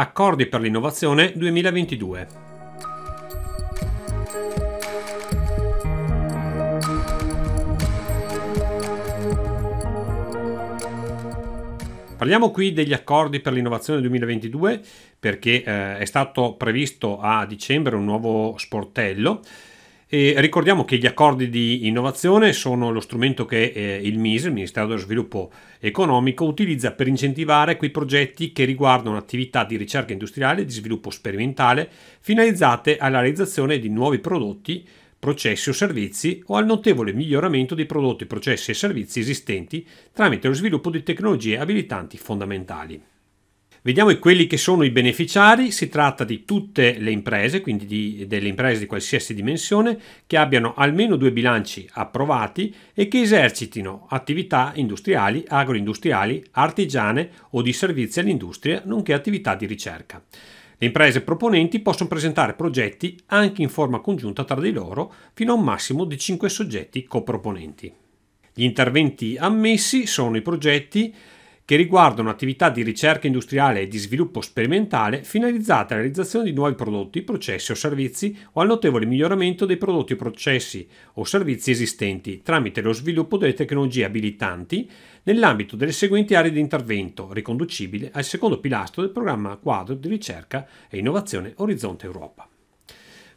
Accordi per l'innovazione 2022. Parliamo qui degli accordi per l'innovazione 2022 perché eh, è stato previsto a dicembre un nuovo sportello e ricordiamo che gli accordi di innovazione sono lo strumento che eh, il MISE, il Ministero dello Sviluppo Economico, utilizza per incentivare quei progetti che riguardano attività di ricerca industriale e di sviluppo sperimentale finalizzate alla realizzazione di nuovi prodotti, processi o servizi o al notevole miglioramento dei prodotti, processi e servizi esistenti tramite lo sviluppo di tecnologie abilitanti fondamentali. Vediamo quelli che sono i beneficiari, si tratta di tutte le imprese, quindi di, delle imprese di qualsiasi dimensione, che abbiano almeno due bilanci approvati e che esercitino attività industriali, agroindustriali, artigiane o di servizi all'industria, nonché attività di ricerca. Le imprese proponenti possono presentare progetti anche in forma congiunta tra di loro fino a un massimo di 5 soggetti coproponenti. Gli interventi ammessi sono i progetti che riguardano attività di ricerca industriale e di sviluppo sperimentale finalizzate alla realizzazione di nuovi prodotti, processi o servizi o al notevole miglioramento dei prodotti, processi o servizi esistenti tramite lo sviluppo delle tecnologie abilitanti nell'ambito delle seguenti aree di intervento, riconducibile al secondo pilastro del programma quadro di ricerca e innovazione Orizzonte Europa.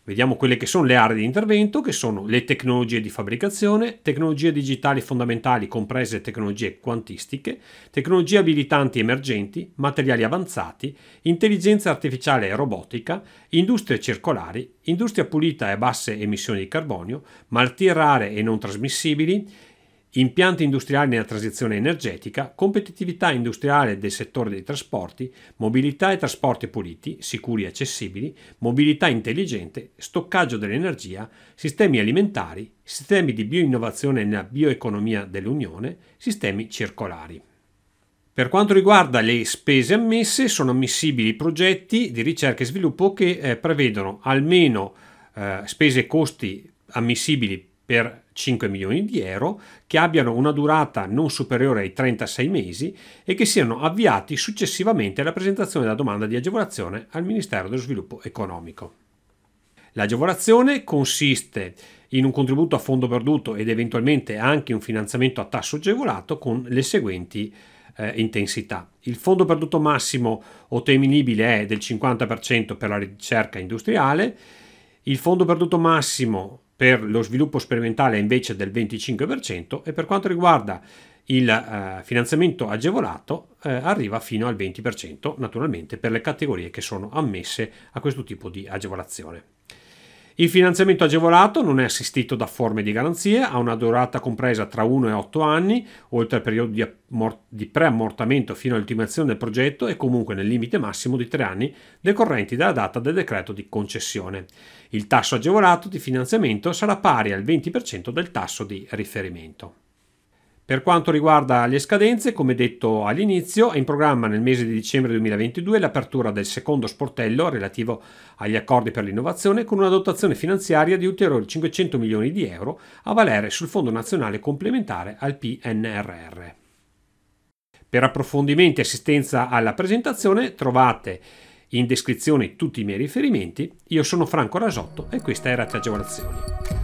Vediamo quelle che sono le aree di intervento, che sono le tecnologie di fabbricazione, tecnologie digitali fondamentali comprese tecnologie quantistiche, tecnologie abilitanti emergenti, materiali avanzati, intelligenza artificiale e robotica, industrie circolari, industria pulita e a basse emissioni di carbonio, malattie rare e non trasmissibili, impianti industriali nella transizione energetica, competitività industriale del settore dei trasporti, mobilità e trasporti puliti, sicuri e accessibili, mobilità intelligente, stoccaggio dell'energia, sistemi alimentari, sistemi di bioinnovazione nella bioeconomia dell'Unione, sistemi circolari. Per quanto riguarda le spese ammesse, sono ammissibili progetti di ricerca e sviluppo che eh, prevedono almeno eh, spese e costi ammissibili per 5 milioni di euro, che abbiano una durata non superiore ai 36 mesi e che siano avviati successivamente alla presentazione della domanda di agevolazione al Ministero dello Sviluppo Economico. L'agevolazione consiste in un contributo a fondo perduto ed eventualmente anche un finanziamento a tasso agevolato con le seguenti eh, intensità. Il fondo perduto massimo ottenibile è del 50% per la ricerca industriale, il fondo perduto massimo per lo sviluppo sperimentale invece del 25% e per quanto riguarda il eh, finanziamento agevolato eh, arriva fino al 20% naturalmente per le categorie che sono ammesse a questo tipo di agevolazione. Il finanziamento agevolato non è assistito da forme di garanzie, ha una durata compresa tra 1 e 8 anni, oltre al periodo di, ammort- di preammortamento fino all'ultimazione del progetto e comunque nel limite massimo di 3 anni decorrenti dalla data del decreto di concessione. Il tasso agevolato di finanziamento sarà pari al 20% del tasso di riferimento. Per quanto riguarda le scadenze, come detto all'inizio, è in programma nel mese di dicembre 2022 l'apertura del secondo sportello relativo agli accordi per l'innovazione con una dotazione finanziaria di ulteriori 500 milioni di euro a valere sul Fondo Nazionale Complementare al PNRR. Per approfondimenti e assistenza alla presentazione trovate in descrizione tutti i miei riferimenti. Io sono Franco Rasotto e questa è Rate Agevolazioni.